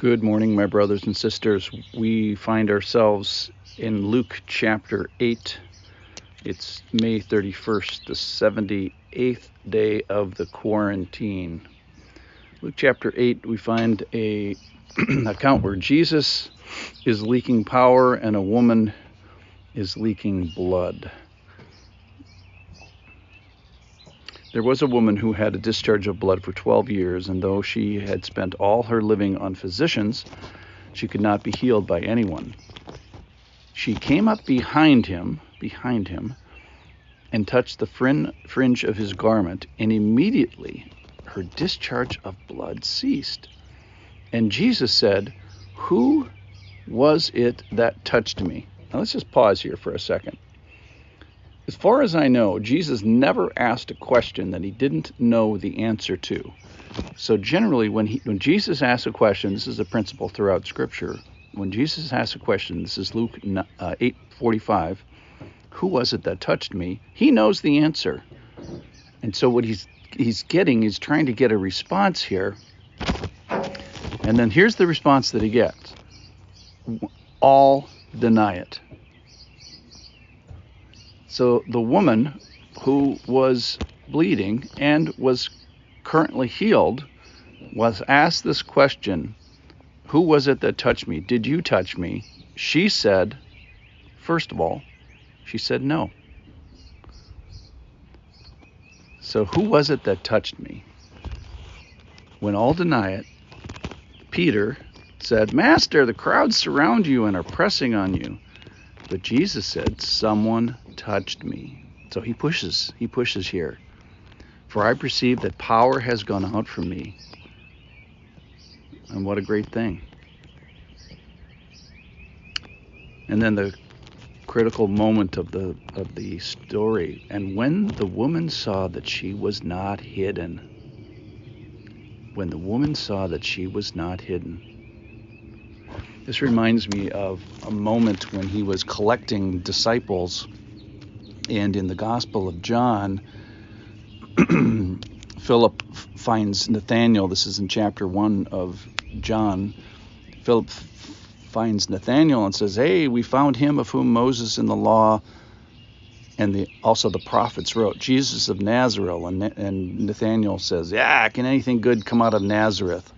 Good morning, my brothers and sisters. We find ourselves in Luke chapter 8. It's May 31st, the 78th day of the quarantine. Luke chapter 8, we find a account where Jesus is leaking power and a woman is leaking blood. There was a woman who had a discharge of blood for 12 years, and though she had spent all her living on physicians, she could not be healed by anyone. She came up behind him, behind him, and touched the frin- fringe of his garment, and immediately her discharge of blood ceased. And Jesus said, Who was it that touched me? Now let's just pause here for a second. As far as I know, Jesus never asked a question that he didn't know the answer to. So generally, when he, when Jesus asks a question, this is a principle throughout Scripture. When Jesus asks a question, this is Luke uh, 8:45. Who was it that touched me? He knows the answer, and so what he's he's getting, he's trying to get a response here. And then here's the response that he gets: All deny it. So the woman who was bleeding and was currently healed was asked this question Who was it that touched me? Did you touch me? She said, first of all, she said no. So who was it that touched me? When all deny it, Peter said, Master, the crowds surround you and are pressing on you. But Jesus said, Someone touched me. So he pushes, he pushes here. For I perceive that power has gone out from me. And what a great thing. And then the critical moment of the of the story. And when the woman saw that she was not hidden, when the woman saw that she was not hidden, this reminds me of a moment when he was collecting disciples, and in the Gospel of John, Philip finds Nathanael. This is in chapter 1 of John. Philip finds Nathanael and says, Hey, we found him of whom Moses in the law and the, also the prophets wrote, Jesus of Nazareth. And, and Nathanael says, Yeah, can anything good come out of Nazareth?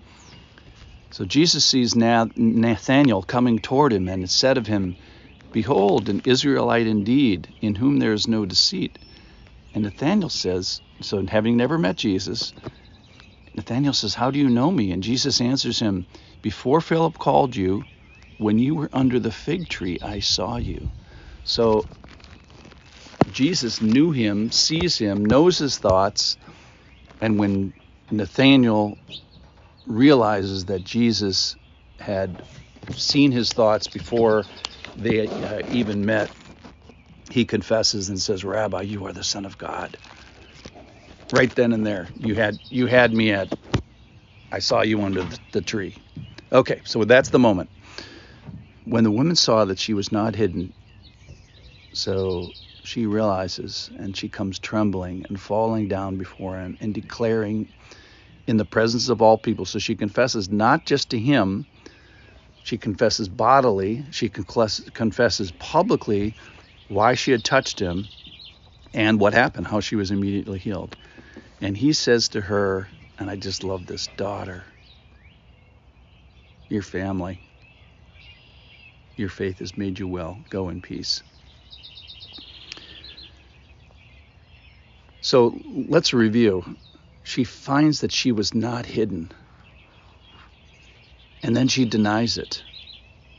So Jesus sees Nathanael coming toward him and said of him, Behold, an Israelite indeed, in whom there is no deceit. And Nathanael says, so having never met Jesus, Nathanael says, How do you know me? And Jesus answers him, Before Philip called you, when you were under the fig tree, I saw you. So Jesus knew him, sees him, knows his thoughts, and when Nathanael realizes that Jesus had seen his thoughts before they uh, even met, he confesses and says, "Rabbi, you are the Son of God." Right then and there, you had you had me at. I saw you under the, the tree. Okay, so that's the moment when the woman saw that she was not hidden. So she realizes, and she comes trembling and falling down before him and declaring in the presence of all people. So she confesses not just to him, she confesses bodily, she confesses publicly why she had touched him and what happened, how she was immediately healed. And he says to her, and I just love this daughter, your family, your faith has made you well. Go in peace. So let's review she finds that she was not hidden. And then she denies it.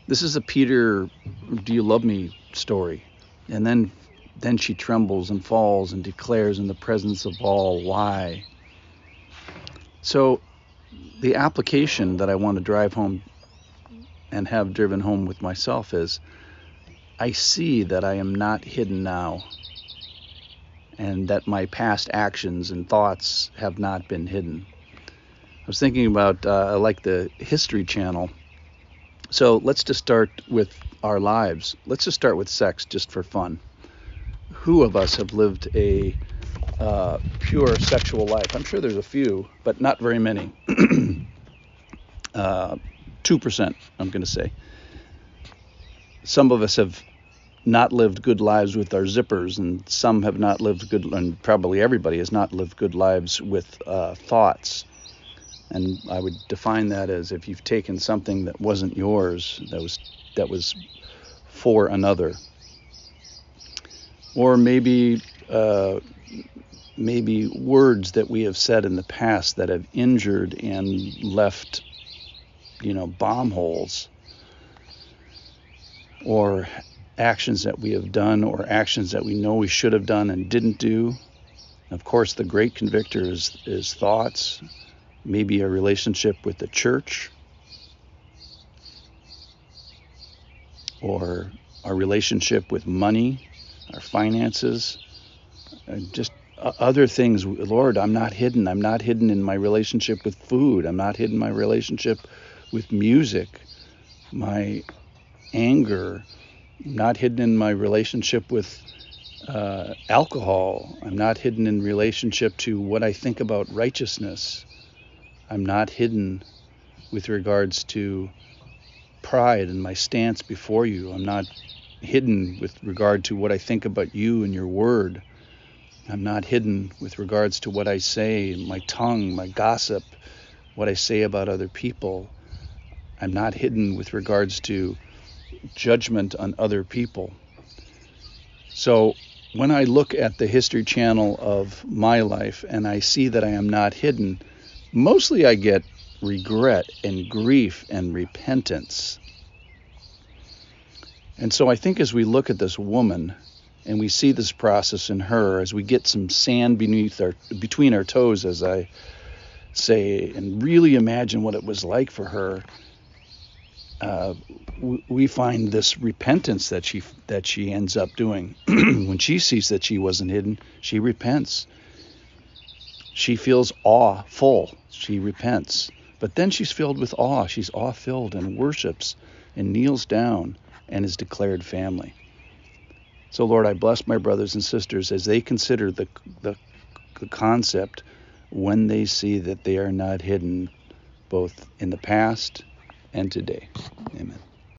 This is a Peter, do you love me story. And then then she trembles and falls and declares in the presence of all why. So the application that I want to drive home and have driven home with myself is I see that I am not hidden now and that my past actions and thoughts have not been hidden. I was thinking about uh, like the History Channel. So let's just start with our lives. Let's just start with sex just for fun. Who of us have lived a uh, pure sexual life? I'm sure there's a few, but not very many. uh, 2%, I'm going to say. Some of us have not lived good lives with our zippers, and some have not lived good, and probably everybody has not lived good lives with uh, thoughts. And I would define that as if you've taken something that wasn't yours, that was that was for another, or maybe uh, maybe words that we have said in the past that have injured and left, you know, bomb holes, or actions that we have done or actions that we know we should have done and didn't do. Of course, the great convictor is, is thoughts, maybe a relationship with the church, or our relationship with money, our finances, uh, just uh, other things. Lord, I'm not hidden. I'm not hidden in my relationship with food. I'm not hidden in my relationship with music, my anger, not hidden in my relationship with uh, alcohol. I'm not hidden in relationship to what I think about righteousness. I'm not hidden with regards to pride and my stance before you. I'm not hidden with regard to what I think about you and your word. I'm not hidden with regards to what I say, my tongue, my gossip, what I say about other people. I'm not hidden with regards to judgment on other people. So when I look at the History Channel of my life and I see that I am not hidden, mostly I get regret and grief and repentance. And so I think as we look at this woman and we see this process in her, as we get some sand beneath our between our toes, as I say, and really imagine what it was like for her, uh, we find this repentance that she that she ends up doing when she sees that she wasn't hidden. She repents. She feels awe full. She repents, but then she's filled with awe. She's awe filled and worships and kneels down and is declared family. So Lord, I bless my brothers and sisters as they consider the the, the concept when they see that they are not hidden, both in the past and today. Amen.